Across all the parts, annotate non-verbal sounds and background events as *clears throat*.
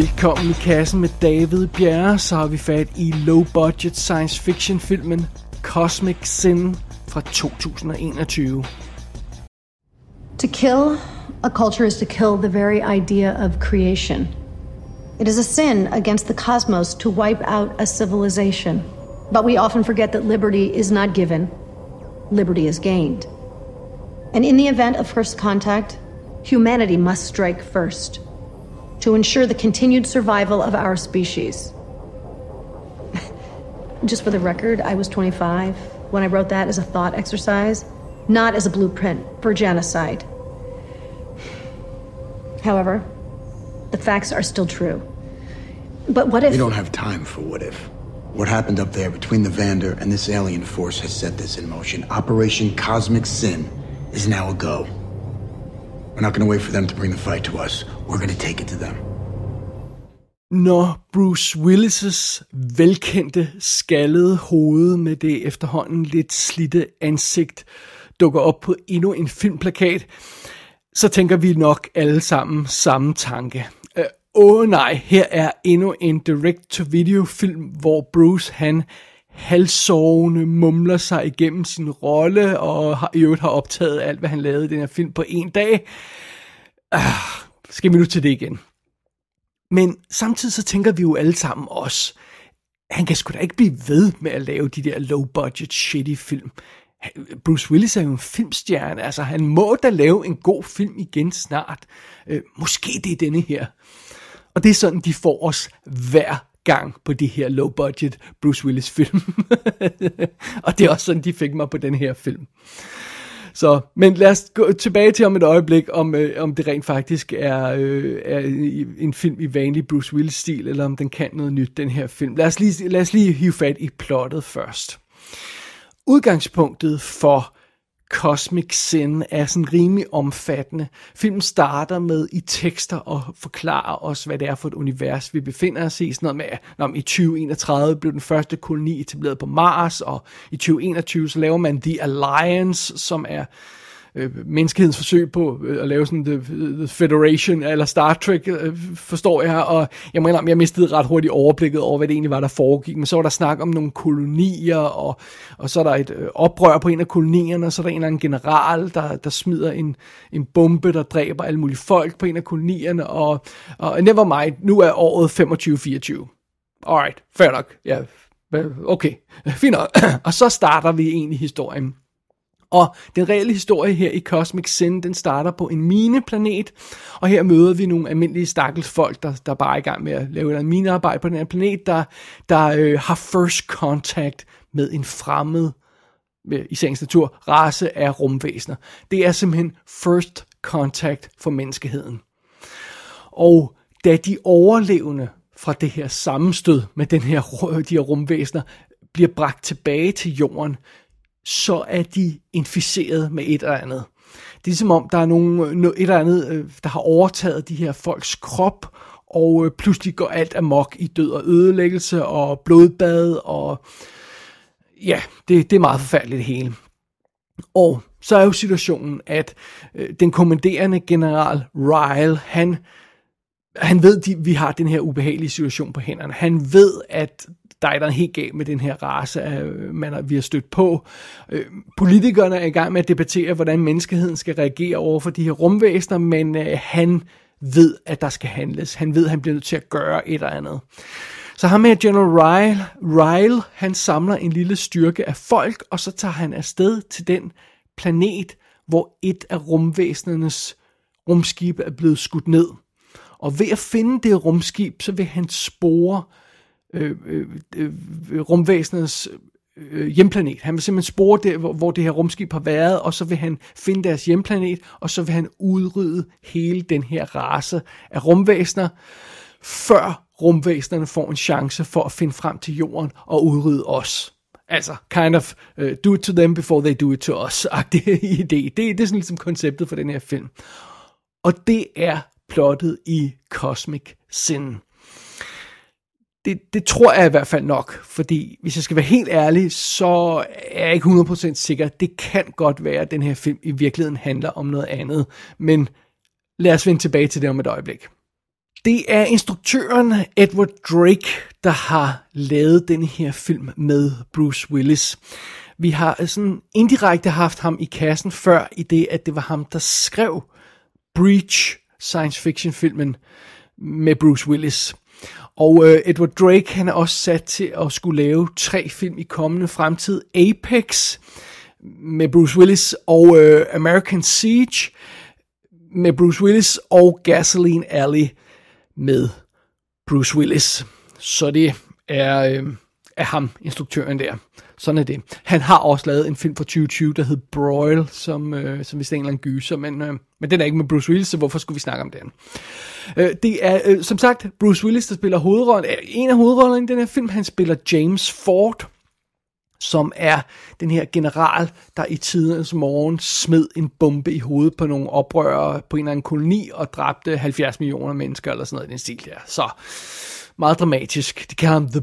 Velkommen i kassen med David Bjerre, så har vi fat i low-budget science fiction filmen Cosmic Sin fra 2021. To kill a culture is to kill the very idea of creation. It is a sin against the cosmos to wipe out a civilization. But we often forget that liberty is not given, liberty is gained. And in the event of first contact, humanity must strike first to ensure the continued survival of our species. *laughs* Just for the record, I was 25 when I wrote that as a thought exercise, not as a blueprint for genocide. *sighs* However, the facts are still true. But what if. We don't have time for what if. What happened up there between the Vander and this alien force has set this in motion. Operation Cosmic Sin is now a go. We're not going to wait for them to bring the fight to us. We're going to take it to them. Når Bruce Willis' velkendte skaldede hoved med det efterhånden lidt slitte ansigt dukker op på endnu en filmplakat, så tænker vi nok alle sammen samme tanke. Øh, åh uh, oh, nej, her er endnu en direct-to-video film, hvor Bruce han halsovende mumler sig igennem sin rolle, og har, i øvrigt har optaget alt, hvad han lavede i den her film på en dag. Uh, skal vi nu til det igen? Men samtidig så tænker vi jo alle sammen også, han kan sgu da ikke blive ved med at lave de der low-budget shitty film. Bruce Willis er jo en filmstjerne, altså han må da lave en god film igen snart. Øh, måske det er denne her. Og det er sådan, de får os hver gang på de her low-budget Bruce Willis film. *laughs* og det er også sådan, de fik mig på den her film. Så, men lad os gå tilbage til om et øjeblik, om, øh, om det rent faktisk er, øh, er en film i vanlig Bruce Willis-stil, eller om den kan noget nyt, den her film. Lad os lige, lad os lige hive fat i plottet først. Udgangspunktet for Cosmic Sin er sådan rimelig omfattende. Filmen starter med i tekster og forklarer os, hvad det er for et univers, vi befinder os i. Sådan noget med, at i 2031 blev den første koloni etableret på Mars, og i 2021 så laver man The Alliance, som er øh, Øh, menneskehedens forsøg på øh, at lave sådan the, the Federation eller Star Trek, øh, forstår jeg, og jeg mener, jeg mistede ret hurtigt overblikket over, hvad det egentlig var, der foregik, men så var der snak om nogle kolonier, og, og så er der et øh, oprør på en af kolonierne, og så er der en eller anden general, der, der smider en, en bombe, der dræber alle mulige folk på en af kolonierne, og, og never mind, nu er året 25-24. Alright, fair nok, ja, okay, *laughs* fint nok. *clears throat* og så starter vi egentlig historien. Og den reelle historie her i Cosmic Sin, den starter på en mineplanet, og her møder vi nogle almindelige stakkels folk, der, der bare er i gang med at lave et minearbejde på den her planet, der, der øh, har first contact med en fremmed, øh, i sagens natur, race af rumvæsener. Det er simpelthen first contact for menneskeheden. Og da de overlevende fra det her sammenstød med den her, de her rumvæsener bliver bragt tilbage til jorden, så er de inficeret med et eller andet. Det er som om, der er nogen, et eller andet, øh, der har overtaget de her folks krop, og øh, pludselig går alt amok i død og ødelæggelse og blodbad, og ja, det, det er meget forfærdeligt det hele. Og så er jo situationen, at øh, den kommanderende general Ryle, han, han ved, at vi har den her ubehagelige situation på hænderne. Han ved, at der er der helt galt med den her race, øh, man vi har stødt på. Øh, politikerne er i gang med at debattere, hvordan menneskeheden skal reagere over for de her rumvæsener, men øh, han ved, at der skal handles. Han ved, at han bliver nødt til at gøre et eller andet. Så ham med General Ryle, Ryle, han samler en lille styrke af folk, og så tager han afsted til den planet, hvor et af rumvæsenernes rumskibe er blevet skudt ned. Og ved at finde det rumskib, så vil han spore øh, øh, øh, rumvæsenets øh, hjemplanet. Han vil simpelthen spore der, hvor, hvor det her rumskib har været, og så vil han finde deres hjemplanet, og så vil han udrydde hele den her race af rumvæsener, før rumvæsenerne får en chance for at finde frem til jorden og udrydde os. Altså, kind of uh, do it to them before they do it to us-agtig *laughs* idé. Det, det er sådan ligesom konceptet for den her film. Og det er plottet i Cosmic Sin det, det tror jeg i hvert fald nok, fordi hvis jeg skal være helt ærlig, så er jeg ikke 100% sikker. Det kan godt være, at den her film i virkeligheden handler om noget andet, men lad os vende tilbage til det om et øjeblik. Det er instruktøren Edward Drake, der har lavet den her film med Bruce Willis. Vi har sådan indirekte haft ham i kassen før, i det at det var ham, der skrev Breach science fiction filmen med Bruce Willis. Og øh, Edward Drake, han er også sat til at skulle lave tre film i kommende fremtid. Apex med Bruce Willis og øh, American Siege med Bruce Willis og Gasoline Alley med Bruce Willis. Så det er, øh, er ham, instruktøren der. Sådan er det. Han har også lavet en film fra 2020, der hed Broil, som, øh, som vist er en eller anden gyser, men, øh, men den er ikke med Bruce Willis, så hvorfor skulle vi snakke om den? Øh, det er øh, som sagt Bruce Willis, der spiller hovedrollen. En af hovedrollerne i den her film, han spiller James Ford, som er den her general, der i tidens morgen smed en bombe i hovedet på nogle oprørere på en eller anden koloni og dræbte 70 millioner mennesker eller sådan noget i den stil der. Så meget dramatisk. De kalder ham The,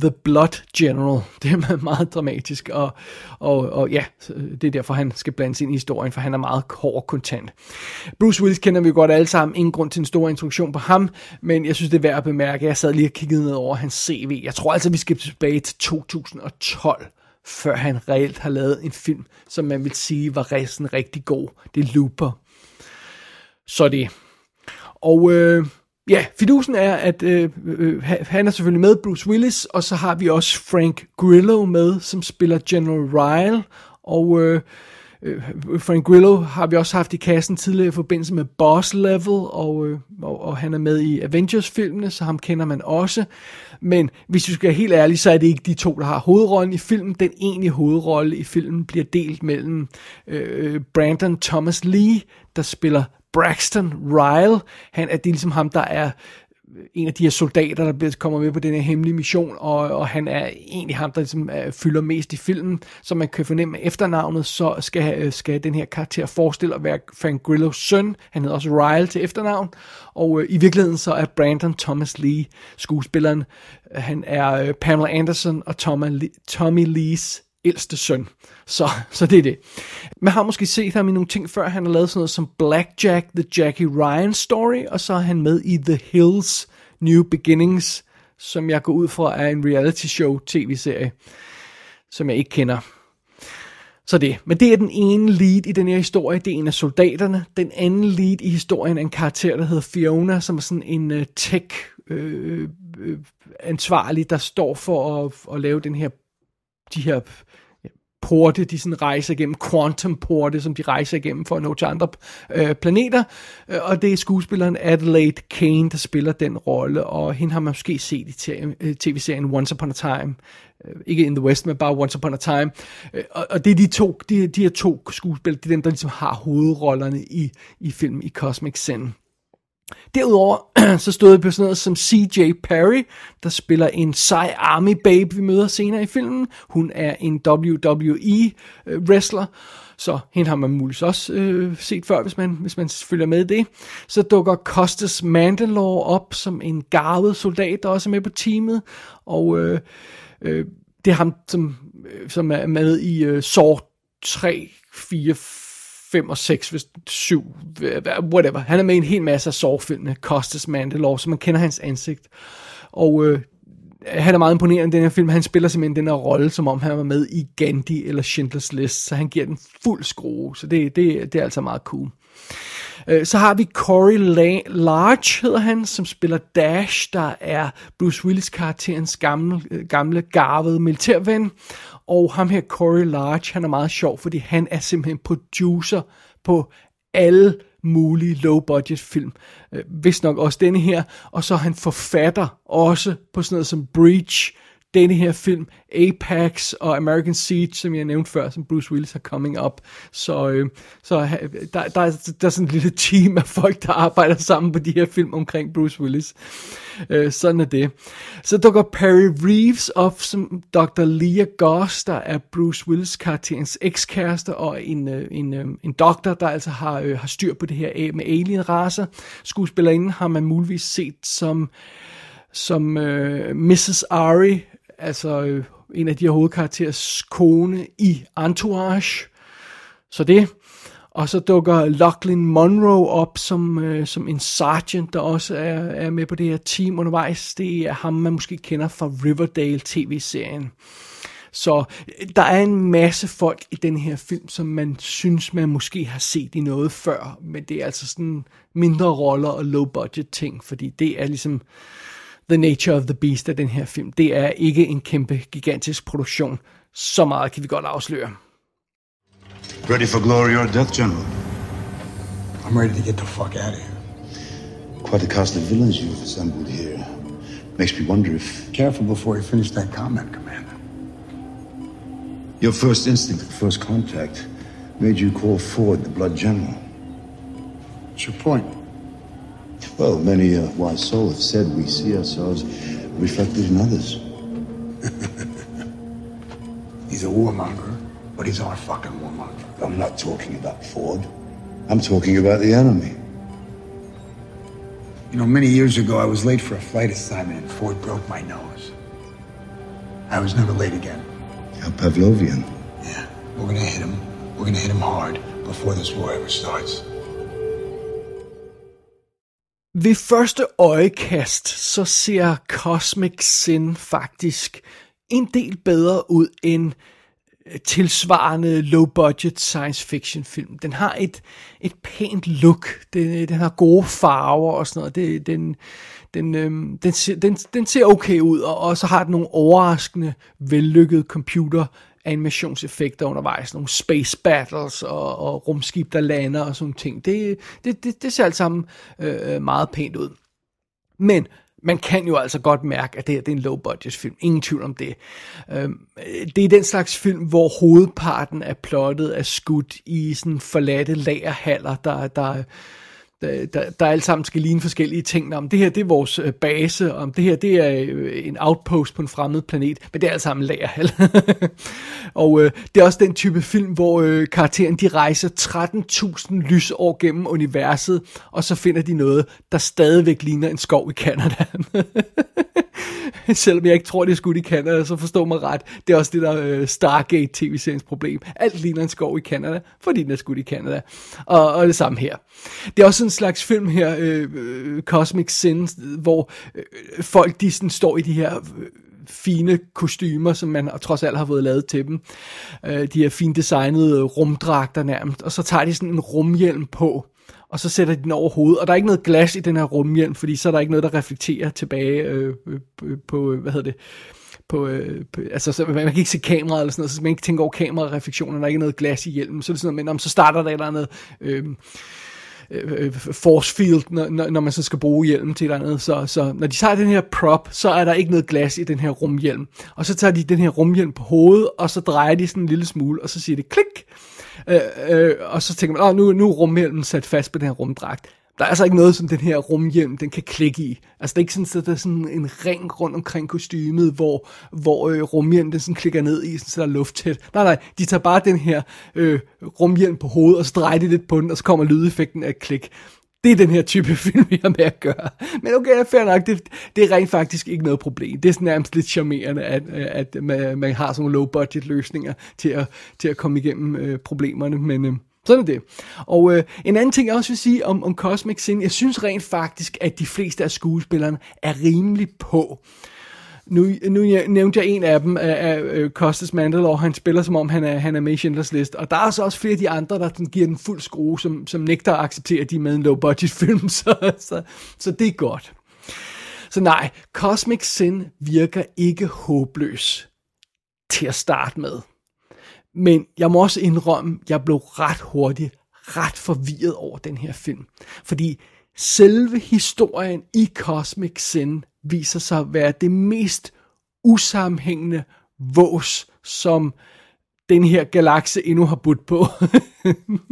The Blood General. *laughs* Det er meget dramatisk, og, og, og ja, det er derfor, han skal blandes ind i historien, for han er meget hård kontant. Bruce Willis kender vi godt alle sammen. Ingen grund til en stor introduktion på ham, men jeg synes, det er værd at bemærke. Jeg sad lige og kiggede ned over hans CV. Jeg tror altså, vi skal tilbage til 2012 før han reelt har lavet en film, som man vil sige var resten rigtig god. Det er Looper. Så det. Og øh, Ja, fidusen er, at øh, øh, han er selvfølgelig med, Bruce Willis, og så har vi også Frank Grillo med, som spiller General Ryle, og øh, øh, Frank Grillo har vi også haft i kassen tidligere i forbindelse med Boss Level, og, øh, og, og han er med i Avengers-filmene, så ham kender man også. Men hvis vi skal være helt ærlige, så er det ikke de to, der har hovedrollen i filmen. Den egentlige hovedrolle i filmen bliver delt mellem øh, øh Brandon Thomas Lee, der spiller Braxton Ryle. Han er det er ligesom ham, der er en af de her soldater, der kommer med på den her hemmelige mission, og, og han er egentlig ham, der ligesom uh, fylder mest i filmen, så man kan fornemme efternavnet, så skal, uh, skal den her karakter forestille at være Frank Grillos søn, han hedder også Ryle til efternavn, og uh, i virkeligheden så er Brandon Thomas Lee skuespilleren, uh, han er uh, Pamela Anderson og Tommy, Tommy Lees ældste søn. Så, *laughs* så det er det. Man har måske set ham i nogle ting før. Han har lavet sådan noget som Blackjack, The Jackie Ryan Story, og så er han med i The Hills New Beginnings, som jeg går ud fra er en reality show tv-serie, som jeg ikke kender. Så det. Men det er den ene lead i den her historie. Det er en af soldaterne. Den anden lead i historien er en karakter, der hedder Fiona, som er sådan en uh, tech øh, uh, ansvarlig, der står for at, at lave den her de her porte, de sådan rejser igennem, quantum porte, som de rejser igennem for at nå til andre øh, planeter, øh, og det er skuespilleren Adelaide Kane, der spiller den rolle, og hende har man måske set i øh, tv-serien Once Upon a Time, øh, ikke In the West, men bare Once Upon a Time, og, og det er de to, de, de her to skuespillere, det er dem, der ligesom har hovedrollerne i, i filmen i Cosmic Sin. Derudover *clears throat* så stod jeg på sådan noget som CJ Perry, der spiller en sej army babe, vi møder senere i filmen. Hun er en WWE-wrestler, øh, så hende har man muligvis også øh, set før, hvis man, hvis man følger med det. Så dukker Costas Mandalore op som en garvet soldat, der også er med på teamet, og øh, øh, det er ham, som, øh, som er med i øh, Saw 3, 4, 5 og 6, hvis 7, whatever. Han er med i en hel masse af sorgfilmene, Costas Mandalore, så man kender hans ansigt. Og øh, han er meget imponerende i den her film. Han spiller simpelthen den her rolle, som om han var med i Gandhi eller Schindlers List, så han giver den fuld skrue, så det, det, det er altså meget cool. Øh, så har vi Corey Large, hedder han, som spiller Dash, der er Bruce Willis karakterens gamle, øh, gamle garvede militærven. Og ham her, Corey Large, han er meget sjov, fordi han er simpelthen producer på alle mulige low-budget film. Øh, Hvis nok også denne her. Og så er han forfatter også på sådan noget som Breach, denne her film, Apex og American Siege, som jeg nævnte før, som Bruce Willis har coming up. Så, øhm, øh, så der, der, er, der er sådan et lille team af folk, der arbejder sammen på de her film omkring Bruce Willis. Øh, sådan er det. Så dukker Perry Reeves op som Dr. Leah Goss, der er Bruce Willis karakterens ekskæreste, og en, øh, en, øh, en doktor, der altså har, øh, har styr på det her med alien-raser. Skuespillerinden har man muligvis set som som øh, Mrs. Ari altså øh, en af de her hovedkarakterers kone i Entourage. Så det. Og så dukker Lachlan Monroe op som, øh, som en sergeant, der også er, er med på det her team undervejs. Det er ham, man måske kender fra Riverdale tv-serien. Så øh, der er en masse folk i den her film, som man synes, man måske har set i noget før, men det er altså sådan mindre roller og low budget ting, fordi det er ligesom the nature of the beast af den her film. Det er ikke en kæmpe, gigantisk produktion. Så meget kan vi godt afsløre. Ready for glory or death, General? I'm ready to get the fuck out of here. Quite a cast of villains you've assembled here. Makes me wonder if Careful before you finish that comment, Commander. your first instinct at first contact made you call Ford the Blood General. What's your point? Well, many a wise soul have said we see ourselves reflected in others. *laughs* He's a warmonger, but he's our fucking warmonger. I'm not talking about Ford. I'm talking about the enemy. You know, many years ago, I was late for a flight assignment and Ford broke my nose. I was never late again. How Pavlovian. Yeah, we're gonna hit him. We're gonna hit him hard before this war ever starts. Ved første øjekast, så ser Cosmic Sin faktisk en del bedre ud end øh, tilsvarende low-budget science fiction film. Den har et, et pænt look, den, øh, den har gode farver og sådan noget. Det, den, den, øhm, den, ser, den, den ser okay ud, og, og så har den nogle overraskende, vellykkede computer animationseffekter undervejs, nogle space battles og, og rumskib, der lander og sådan ting. Det, det, det, det ser alt sammen øh, meget pænt ud. Men man kan jo altså godt mærke, at det her det er en low budget film. Ingen tvivl om det. Øhm, det er den slags film, hvor hovedparten af plottet er skudt i sådan forladte lagerhaller, der, der, der, der, der alt sammen skal ligne forskellige ting. Om det her det er vores øh, base, om det her det er øh, en outpost på en fremmed planet, men det er alt sammen lagerhal. *laughs* og øh, det er også den type film, hvor øh, karakteren de rejser 13.000 lysår gennem universet, og så finder de noget, der stadigvæk ligner en skov i Canada. *laughs* *laughs* Selvom jeg ikke tror, det er skudt i Canada, så forstår mig ret. Det er også det der øh, Stargate tv-seriens problem. Alt ligner en skov i Canada, fordi den er skudt i Canada. Og, og det samme her. Det er også en slags film her, øh, øh, Cosmic Sin, hvor øh, folk de sådan står i de her... Øh, fine kostymer, som man trods alt har fået lavet til dem. Øh, de her fint designede øh, rumdragter nærmest. Og så tager de sådan en rumhjelm på, og så sætter de den over hovedet, og der er ikke noget glas i den her rumhjelm, fordi så er der ikke noget, der reflekterer tilbage øh, øh, øh på, øh, hvad hedder det, på, øh, på, altså så man kan ikke se kameraet eller sådan noget, så man ikke tænker over kamerareflektionen, der er ikke noget glas i hjelmen, så er det sådan noget, men om så starter der et eller andet, øh, Øh, øh, force field, når, når man så skal bruge hjelmen til et eller andet. Så, så når de tager den her prop, så er der ikke noget glas i den her rumhjelm. Og så tager de den her rumhjelm på hovedet, og så drejer de sådan en lille smule, og så siger det klik. Øh, øh, og så tænker man, Åh, nu, nu er rumhjelmen sat fast på den her rumdragt. Der er altså ikke noget, som den her rumhjelm, den kan klikke i. Altså det er ikke sådan, at der er sådan en ring rundt omkring kostymet, hvor, hvor øh, rumhjelmen den sådan klikker ned i, sådan, så der er lufttæt. Nej, nej, de tager bare den her øh, rumhjelm på hovedet, og så de lidt på den, og så kommer lydeffekten af et klik. Det er den her type *laughs* film, vi har med at gøre. Men okay, fair nok, det, det er rent faktisk ikke noget problem. Det er sådan nærmest lidt charmerende, at, øh, at man, man har sådan nogle low-budget løsninger til at, til at komme igennem øh, problemerne, men... Øh, sådan er det. Og øh, en anden ting, jeg også vil sige om, om Cosmic Sin, jeg synes rent faktisk, at de fleste af skuespillerne er rimelig på. Nu, nu nævnte jeg en af dem, af, af øh, Costas Mandalore, han spiller som om han er, han er med i Schindlers List, og der er så også flere af de andre, der den giver den fuld skrue, som, som nægter at acceptere, at de er med en low budget film, *laughs* så, så, så det er godt. Så nej, Cosmic Sin virker ikke håbløs til at starte med. Men jeg må også indrømme, at jeg blev ret hurtigt ret forvirret over den her film. Fordi selve historien i Cosmic Sin viser sig at være det mest usammenhængende vås, som den her galakse endnu har budt på.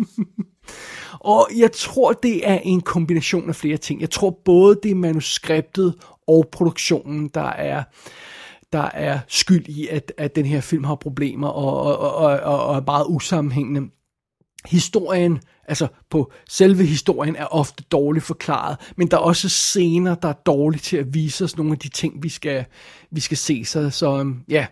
*laughs* og jeg tror, det er en kombination af flere ting. Jeg tror både det er manuskriptet og produktionen, der er der er skyld i, at, at den her film har problemer og, og, og, og, og er meget usammenhængende. Historien, altså på selve historien, er ofte dårligt forklaret, men der er også scener, der er dårligt til at vise os nogle af de ting, vi skal, vi skal se. Så, så øhm, ja,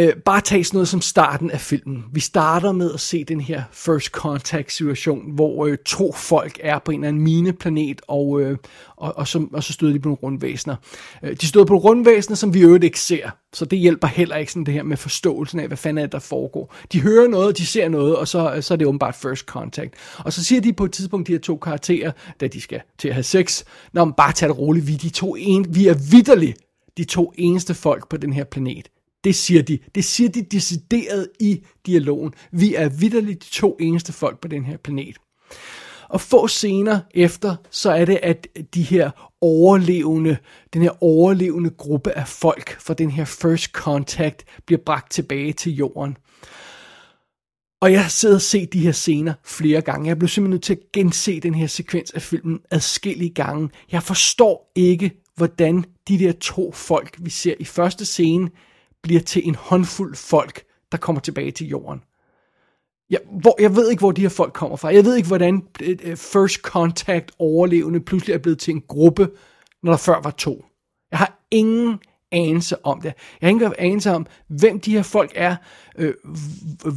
Øh, bare tag sådan noget som starten af filmen. Vi starter med at se den her first contact situation, hvor øh, to folk er på en eller anden mineplanet, og, øh, og, og, så, og så støder de på nogle rundvæsener. Øh, de støder på nogle rundvæsener, som vi øvrigt ikke ser, så det hjælper heller ikke sådan det her med forståelsen af, hvad fanden er det, der foregår. De hører noget, de ser noget, og så, så er det åbenbart first contact. Og så siger de på et tidspunkt, de her to karakterer, da de skal til at have sex, når man bare tager det roligt, vi, de to en, vi er vidderligt de to eneste folk på den her planet. Det siger de. Det siger de decideret i dialogen. Vi er vidderligt de to eneste folk på den her planet. Og få scener efter, så er det, at de her overlevende, den her overlevende gruppe af folk fra den her first contact bliver bragt tilbage til jorden. Og jeg har siddet og set de her scener flere gange. Jeg blev simpelthen nødt til at gense den her sekvens af filmen adskillige gange. Jeg forstår ikke, hvordan de der to folk, vi ser i første scene, bliver til en håndfuld folk, der kommer tilbage til jorden. Jeg, hvor, jeg ved ikke, hvor de her folk kommer fra. Jeg ved ikke, hvordan øh, øh, First Contact overlevende pludselig er blevet til en gruppe, når der før var to. Jeg har ingen anelse om det. Jeg har ingen anelse om, hvem de her folk er, øh,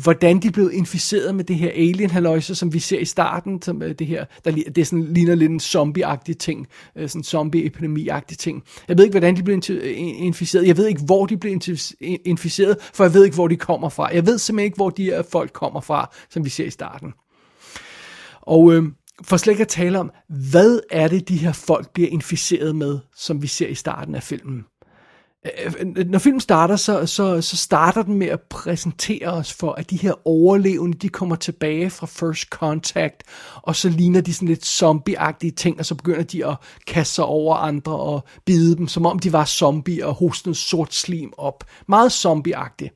hvordan de er blevet inficeret med det her alien haløjse som vi ser i starten, som øh, det her, der det er sådan, ligner lidt en zombie-agtig ting, øh, sådan zombie-epidemi-agtig ting. Jeg ved ikke, hvordan de blev inficeret. Jeg ved ikke, hvor de blev inficeret, for jeg ved ikke, hvor de kommer fra. Jeg ved simpelthen ikke, hvor de her folk kommer fra, som vi ser i starten. Og øh, for slet ikke at tale om, hvad er det, de her folk bliver inficeret med, som vi ser i starten af filmen. Øh, øh, når filmen starter, så, så, så starter den med at præsentere os for, at de her overlevende, de kommer tilbage fra First Contact, og så ligner de sådan lidt zombieagtige ting, og så begynder de at kaste sig over andre og bide dem, som om de var zombie og hoste noget sort slim op. Meget zombieagtigt.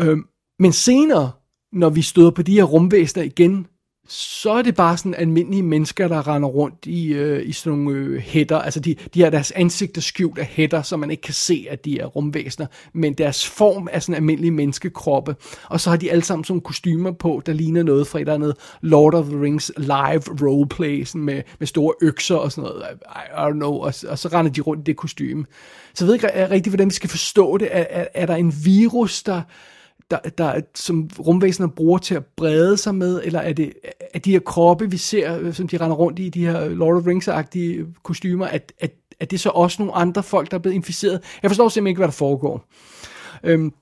Øhm, men senere, når vi støder på de her rumvæsener igen, så er det bare sådan almindelige mennesker, der render rundt i, øh, i sådan nogle øh, hætter. Altså de, de har deres ansigter skjult af hætter, så man ikke kan se, at de er rumvæsener. Men deres form er sådan almindelige menneskekroppe. Og så har de alle sammen sådan kostymer på, der ligner noget fra et eller andet Lord of the Rings live roleplay, sådan med, med store økser og sådan noget. I, I don't know. Og, og så render de rundt i det kostume. Så jeg ved ikke rigtig, hvordan vi skal forstå det. Er, er, er der en virus, der der, der, som rumvæsener bruger til at brede sig med, eller er det er de her kroppe, vi ser, øh, som de render rundt i, de her Lord of Rings-agtige kostymer, at, at, at det så også nogle andre folk, der er blevet inficeret? Jeg forstår simpelthen ikke, hvad der foregår. Øhm,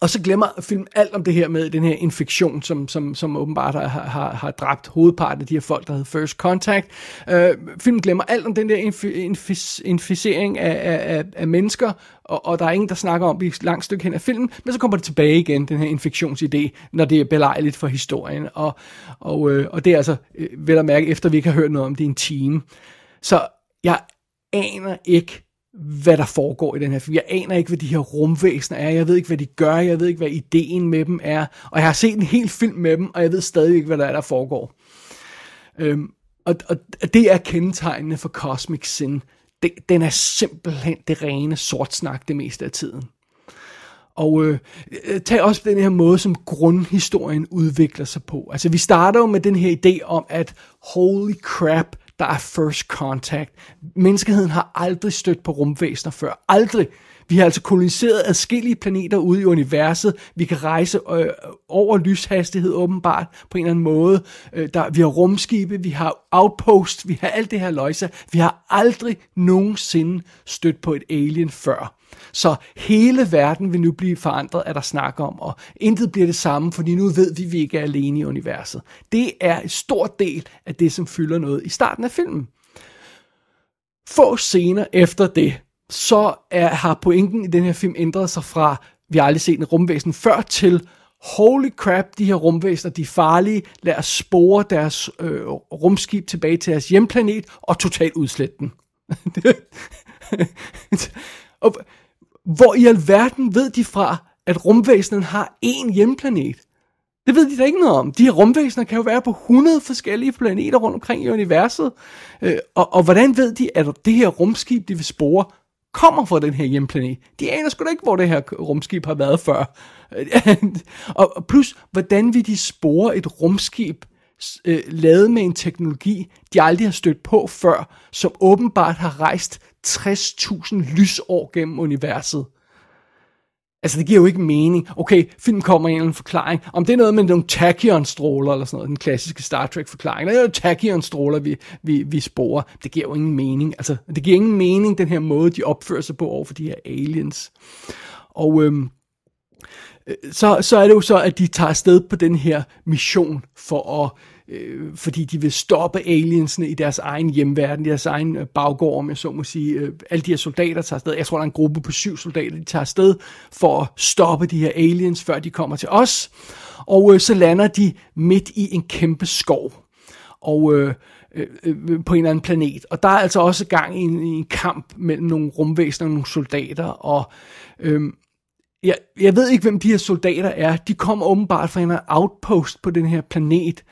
og så glemmer film alt om det her med den her infektion, som, som, som åbenbart har, har, har dræbt hovedparten af de her folk, der havde first contact. Øh, filmen glemmer alt om den der inf, inf, inficering af, af, af mennesker, og, og der er ingen, der snakker om det et langt stykke hen af filmen, men så kommer det tilbage igen, den her infektionsidé, når det er belejligt for historien. Og, og, øh, og det er altså, øh, vel at mærke, efter vi ikke har hørt noget om det i en time. Så jeg aner ikke, hvad der foregår i den her film. Jeg aner ikke, hvad de her rumvæsener er. Jeg ved ikke, hvad de gør. Jeg ved ikke, hvad ideen med dem er. Og jeg har set en hel film med dem, og jeg ved stadig ikke, hvad der er, der foregår. Øhm, og, og det er kendetegnende for Cosmic Sin. Den, den er simpelthen det rene sort snak det meste af tiden. Og øh, tag også den her måde, som grundhistorien udvikler sig på. Altså, vi starter jo med den her idé om, at holy crap, der er first contact. Menneskeheden har aldrig stødt på rumvæsener før. Aldrig. Vi har altså koloniseret adskillige planeter ude i universet. Vi kan rejse øh, over lyshastighed åbenbart på en eller anden måde. Øh, der, vi har rumskibe, vi har outpost, vi har alt det her løjse. Vi har aldrig nogensinde stødt på et alien før. Så hele verden vil nu blive forandret, er der snak om, og intet bliver det samme, fordi nu ved vi, at vi ikke er alene i universet. Det er en stor del af det, som fylder noget i starten af filmen. Få scener efter det, så er, har pointen i den her film ændret sig fra, vi har aldrig set en rumvæsen før, til holy crap, de her rumvæsener, de er farlige, lad os spore deres øh, rumskib tilbage til deres hjemplanet og totalt udslætte den. *laughs* og hvor i alverden ved de fra, at rumvæsenen har én hjemplanet? Det ved de da ikke noget om. De her rumvæsener kan jo være på 100 forskellige planeter rundt omkring i universet. Øh, og, og hvordan ved de, at det her rumskib, de vil spore, kommer fra den her hjemplanet? De aner sgu da ikke, hvor det her rumskib har været før. *laughs* og plus, hvordan vil de spore et rumskib, øh, lavet med en teknologi, de aldrig har stødt på før, som åbenbart har rejst 60.000 lysår gennem universet. Altså, det giver jo ikke mening. Okay, film kommer i en forklaring. Om det er noget med nogle tachyon-stråler, eller sådan noget, den klassiske Star Trek-forklaring. Det er jo tachyon-stråler, vi, vi, vi sporer. Det giver jo ingen mening. Altså, det giver ingen mening, den her måde, de opfører sig på over for de her aliens. Og øhm, øh, så, så er det jo så, at de tager afsted på den her mission for at øh, fordi de vil stoppe aliensene i deres egen hjemverden, deres egen øh, baggård, om jeg så må sige. Øh, alle de her soldater tager afsted. Jeg tror, der er en gruppe på syv soldater, de tager afsted for at stoppe de her aliens, før de kommer til os. Og øh, så lander de midt i en kæmpe skov. Og øh, øh, øh på en eller anden planet. Og der er altså også gang i en, i en kamp mellem nogle rumvæsener og nogle soldater. Og øhm, jeg, jeg ved ikke, hvem de her soldater er. De kommer åbenbart fra en outpost på den her planet.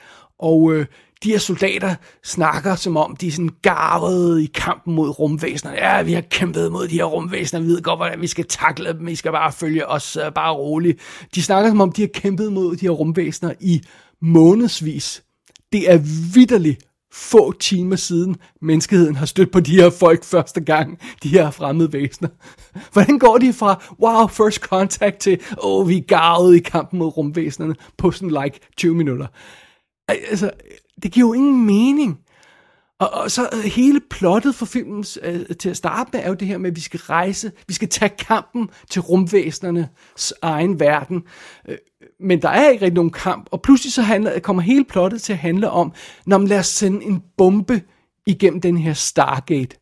Og øh, de her soldater snakker som om, de er sådan garvede i kampen mod rumvæsener. Ja, vi har kæmpet mod de her rumvæsener, vi ved godt, hvordan vi skal takle dem, vi skal bare følge os, øh, bare roligt. De snakker som om, de har kæmpet mod de her rumvæsener i månedsvis. Det er vidderligt få timer siden, menneskeheden har stødt på de her folk første gang, de her fremmede væsener. Hvordan går de fra, wow, first contact til, åh, oh, vi er garvet i kampen mod rumvæsenerne på sådan like 20 minutter. Altså, det giver jo ingen mening. Og, og så øh, hele plottet for filmen øh, til at starte med er jo det her med, at vi skal rejse, vi skal tage kampen til rumvæsenernes egen verden. Øh, men der er ikke rigtig nogen kamp, og pludselig så handler, kommer hele plottet til at handle om, når man lader sende en bombe igennem den her Stargate.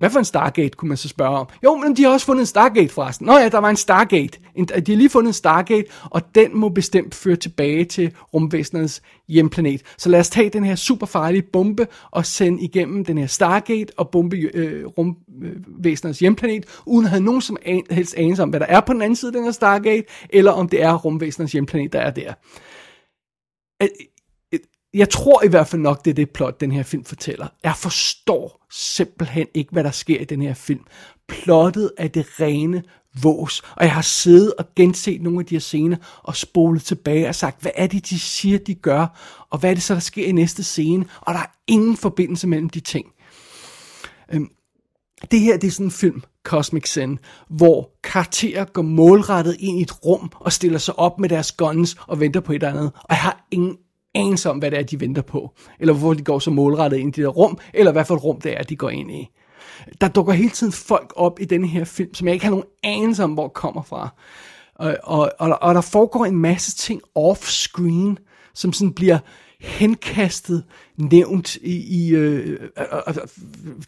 Hvad for en Stargate, kunne man så spørge om? Jo, men de har også fundet en Stargate forresten. Nå ja, der var en Stargate. En, de har lige fundet en Stargate, og den må bestemt føre tilbage til rumvæsenernes hjemplanet. Så lad os tage den her super farlige bombe og sende igennem den her Stargate og bombe øh, rumvæsenernes hjemplanet, uden at have nogen som an, helst anelse om, hvad der er på den anden side af den her Stargate, eller om det er rumvæsenernes hjemplanet, der er der jeg tror i hvert fald nok, det er det plot, den her film fortæller. Jeg forstår simpelthen ikke, hvad der sker i den her film. Plottet er det rene vås, og jeg har siddet og genset nogle af de her scener og spolet tilbage og sagt, hvad er det, de siger, de gør, og hvad er det så, der sker i næste scene, og der er ingen forbindelse mellem de ting. Øhm, det her, det er sådan en film, Cosmic Sin, hvor karakterer går målrettet ind i et rum og stiller sig op med deres guns og venter på et eller andet, og jeg har ingen anelse om, hvad det er, de venter på. Eller hvorfor de går så målrettet ind i det der rum, eller hvad for et rum det er, de går ind i. Der dukker hele tiden folk op i denne her film, som jeg ikke har nogen anelse om, hvor kommer fra. Og, og, og, og der foregår en masse ting off-screen, som sådan bliver henkastet, nævnt i... i øh, øh, altså,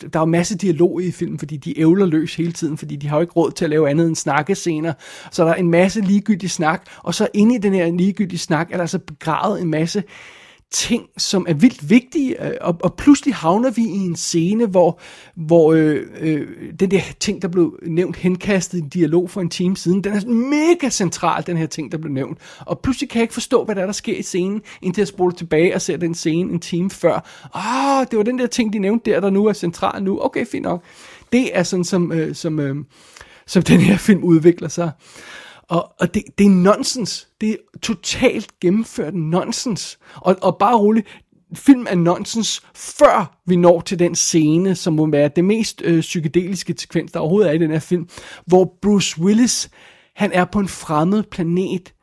der er jo masse dialog i filmen, fordi de ævler løs hele tiden, fordi de har jo ikke råd til at lave andet end snakkescener. Så der er en masse ligegyldig snak, og så inde i den her ligegyldige snak er der så begravet en masse øh, ting, som er vildt vigtige, øh, og, og pludselig havner vi i en scene, hvor, hvor øh, øh, den der ting, der blev nævnt henkastet i en dialog for en time siden, den er mega central, den her ting, der blev nævnt. Og pludselig kan jeg ikke forstå, hvad der, er, der sker i scenen, indtil jeg spoler tilbage og ser den scene en time før. Ah, oh, det var den der ting, de nævnte der, der nu er central nu. Okay, fint nok. Det er sådan, som, øh, som, øh, som den her film udvikler sig. Og, og det, det er nonsens. Det er totalt gennemført nonsens. Og, og bare roligt, film er nonsens, før vi når til den scene, som må være det mest øh, psykedeliske sekvens, der overhovedet er i den her film, hvor Bruce Willis, han er på en fremmed planet,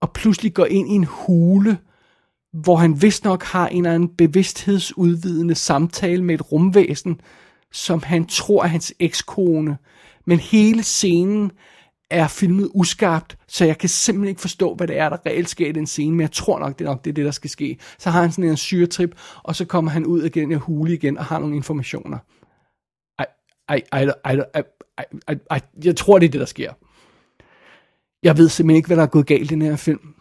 og pludselig går ind i en hule, hvor han vist nok har en eller anden bevidsthedsudvidende samtale med et rumvæsen, som han tror er hans ekskone. Men hele scenen er filmet uskarpt, så jeg kan simpelthen ikke forstå, hvad det er, der reelt sker i den scene, men jeg tror nok, det er nok det, er det der skal ske. Så har han sådan en syretrip, og så kommer han ud af den her hule igen og har nogle informationer. I, I, I, I, I, I, I, I, jeg tror, det er det, der sker. Jeg ved simpelthen ikke, hvad der er gået galt i den her film.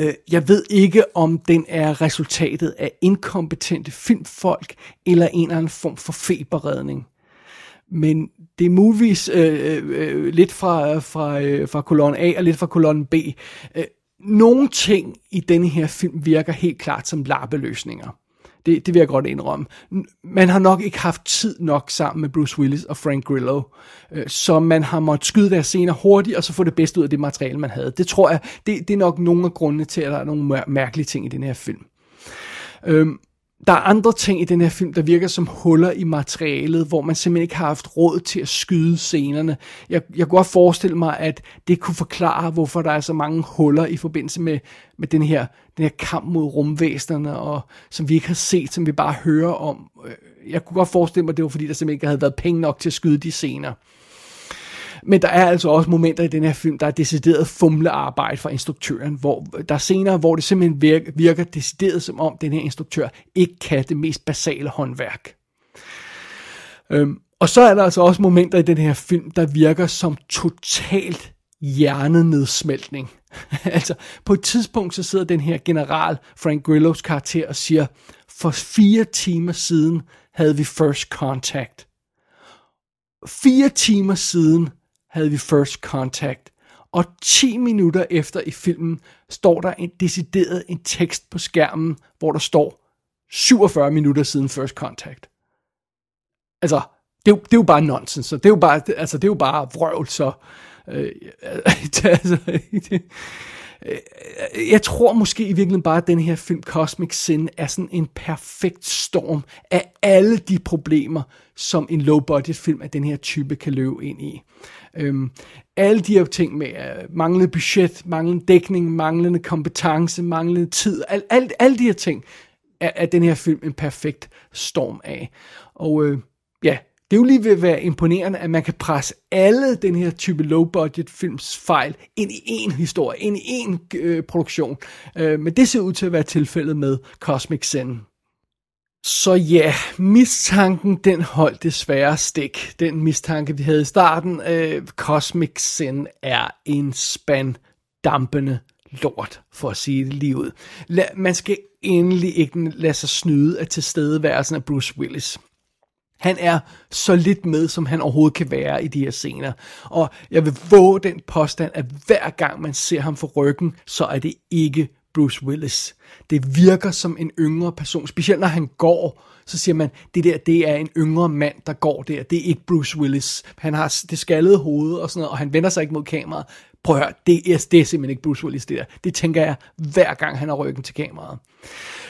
Øh, jeg ved ikke, om den er resultatet af inkompetente filmfolk, eller en eller anden form for feberredning. Men det er movies øh, øh, øh, lidt fra, fra, øh, fra kolon A og lidt fra kolon B. Øh, nogle ting i denne her film virker helt klart som lappeløsninger. Det, det vil jeg godt indrømme. Man har nok ikke haft tid nok sammen med Bruce Willis og Frank Grillo, øh, så man har måttet skyde deres scener hurtigt, og så få det bedste ud af det materiale, man havde. Det tror jeg, det, det er nok nogle af grundene til, at der er nogle mærkelige ting i den her film. Øhm, der er andre ting i den her film, der virker som huller i materialet, hvor man simpelthen ikke har haft råd til at skyde scenerne. Jeg, jeg kunne godt forestille mig, at det kunne forklare, hvorfor der er så mange huller i forbindelse med, med den, her, den her kamp mod rumvæsenerne, og som vi ikke har set, som vi bare hører om. Øh, jeg kunne godt forestille mig, at det var fordi, der simpelthen ikke havde været penge nok til at skyde de scener. Men der er altså også momenter i den her film, der er decideret fumlearbejde fra instruktøren, hvor der er scener, hvor det simpelthen virker, virker decideret som om den her instruktør ikke kan det mest basale håndværk. Øhm, og så er der altså også momenter i den her film, der virker som totalt hjernenedsmeltning. *laughs* altså, på et tidspunkt så sidder den her general, Frank Grillos karakter, og siger, for fire timer siden havde vi first contact. Fire timer siden havde vi First Contact. Og 10 minutter efter i filmen står der en decideret en tekst på skærmen, hvor der står 47 minutter siden First Contact. Altså, det er, jo, det er jo bare nonsens, så det er jo bare, altså, det er jo bare vrøvl, så... Øh, altså, *laughs* jeg tror måske i virkeligheden bare, at den her film Cosmic Sin er sådan en perfekt storm af alle de problemer, som en low-budget film af den her type kan løbe ind i. Øhm, alle de her ting med øh, manglende budget, manglende dækning, manglende kompetence, manglende tid, al, al, alle de her ting er, er den her film en perfekt storm af. Og øh, ja, det er jo lige ved at være imponerende, at man kan presse alle den her type low-budget films fejl ind i en historie, ind i en øh, produktion. Øh, men det ser ud til at være tilfældet med Cosmic Sin. Så ja, mistanken den holdt desværre stik. Den mistanke, vi havde i starten. Øh, Cosmic Sin er en spand dampende lort, for at sige det lige ud. La, man skal endelig ikke lade sig snyde af tilstedeværelsen af Bruce Willis. Han er så lidt med, som han overhovedet kan være i de her scener. Og jeg vil våge den påstand, at hver gang man ser ham for ryggen, så er det ikke Bruce Willis. Det virker som en yngre person, specielt når han går, så siger man, det der, det er en yngre mand, der går der. Det er ikke Bruce Willis. Han har det skaldede hoved og sådan noget, og han vender sig ikke mod kameraet. Prøv at høre, det er, det er simpelthen ikke Bruce Willis, det der. Det tænker jeg, hver gang han har ryggen til kameraet.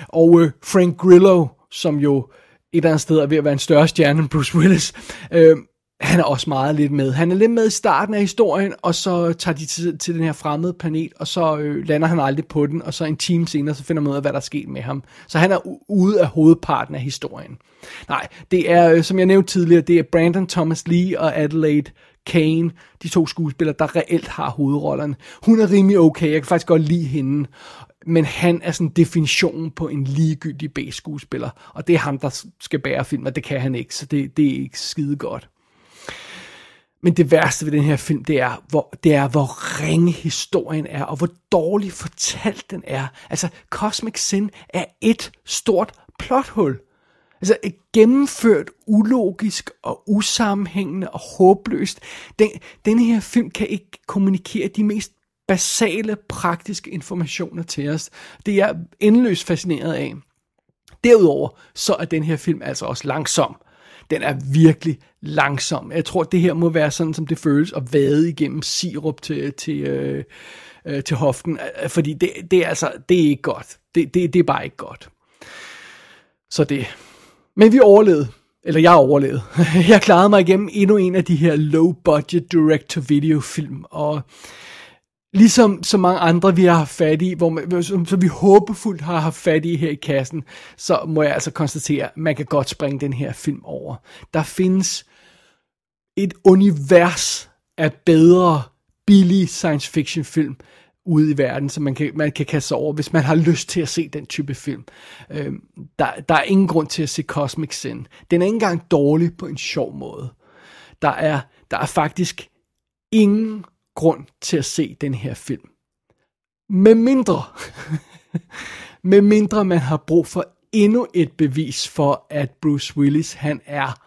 Og øh, Frank Grillo, som jo et eller andet sted er ved at være en større stjerne end Bruce Willis, øh, han er også meget lidt med. Han er lidt med i starten af historien, og så tager de til, til den her fremmede planet, og så øh, lander han aldrig på den, og så en time senere, så finder man ud af, hvad der er sket med ham. Så han er ude af hovedparten af historien. Nej, det er, øh, som jeg nævnte tidligere, det er Brandon Thomas Lee og Adelaide Kane, de to skuespillere, der reelt har hovedrollerne. Hun er rimelig okay, jeg kan faktisk godt lide hende men han er sådan definitionen på en ligegyldig B-skuespiller, og det er ham, der skal bære film, og det kan han ikke, så det, det er ikke skide godt. Men det værste ved den her film, det er, hvor, det er, hvor ringe historien er, og hvor dårligt fortalt den er. Altså, Cosmic Sin er et stort plothul. Altså, et gennemført, ulogisk og usammenhængende og håbløst. Den, den her film kan ikke kommunikere de mest basale, praktiske informationer til os. Det er jeg endeløst fascineret af. Derudover, så er den her film altså også langsom. Den er virkelig langsom. Jeg tror, det her må være sådan, som det føles at vade igennem sirup til, til, øh, øh, til hoften. Fordi det, det, er altså, det er ikke godt. Det, det, det er bare ikke godt. Så det. Men vi overlevede. Eller jeg overlevede. *laughs* Jeg klarede mig igennem endnu en af de her low-budget direct-to-video film. Og Ligesom så mange andre, vi har haft fat i, hvor man, som, som vi håbefuldt har haft fat i her i kassen, så må jeg altså konstatere, at man kan godt springe den her film over. Der findes et univers af bedre, billige science fiction film ude i verden, som man kan, man kan kaste over, hvis man har lyst til at se den type film. Øhm, der, der er ingen grund til at se Cosmic Sin. Den er ikke engang dårlig på en sjov måde. Der er, der er faktisk ingen grund til at se den her film. Med mindre, *laughs* med mindre man har brug for endnu et bevis for, at Bruce Willis, han er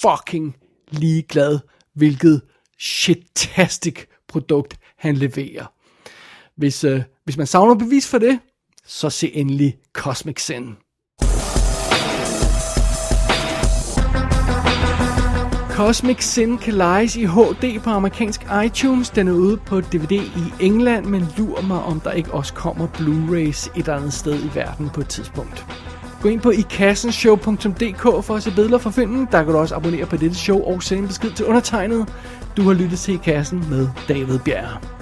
fucking ligeglad, hvilket shitastic produkt han leverer. Hvis, øh, hvis man savner bevis for det, så se endelig Cosmic Sin. Cosmic Sin kan lejes i HD på amerikansk iTunes. Den er ude på DVD i England, men lurer mig, om der ikke også kommer Blu-rays et eller andet sted i verden på et tidspunkt. Gå ind på ikassenshow.dk for at se billeder fra filmen. Der kan du også abonnere på dette show og sende en besked til undertegnet. Du har lyttet til I Kassen med David Bjerg.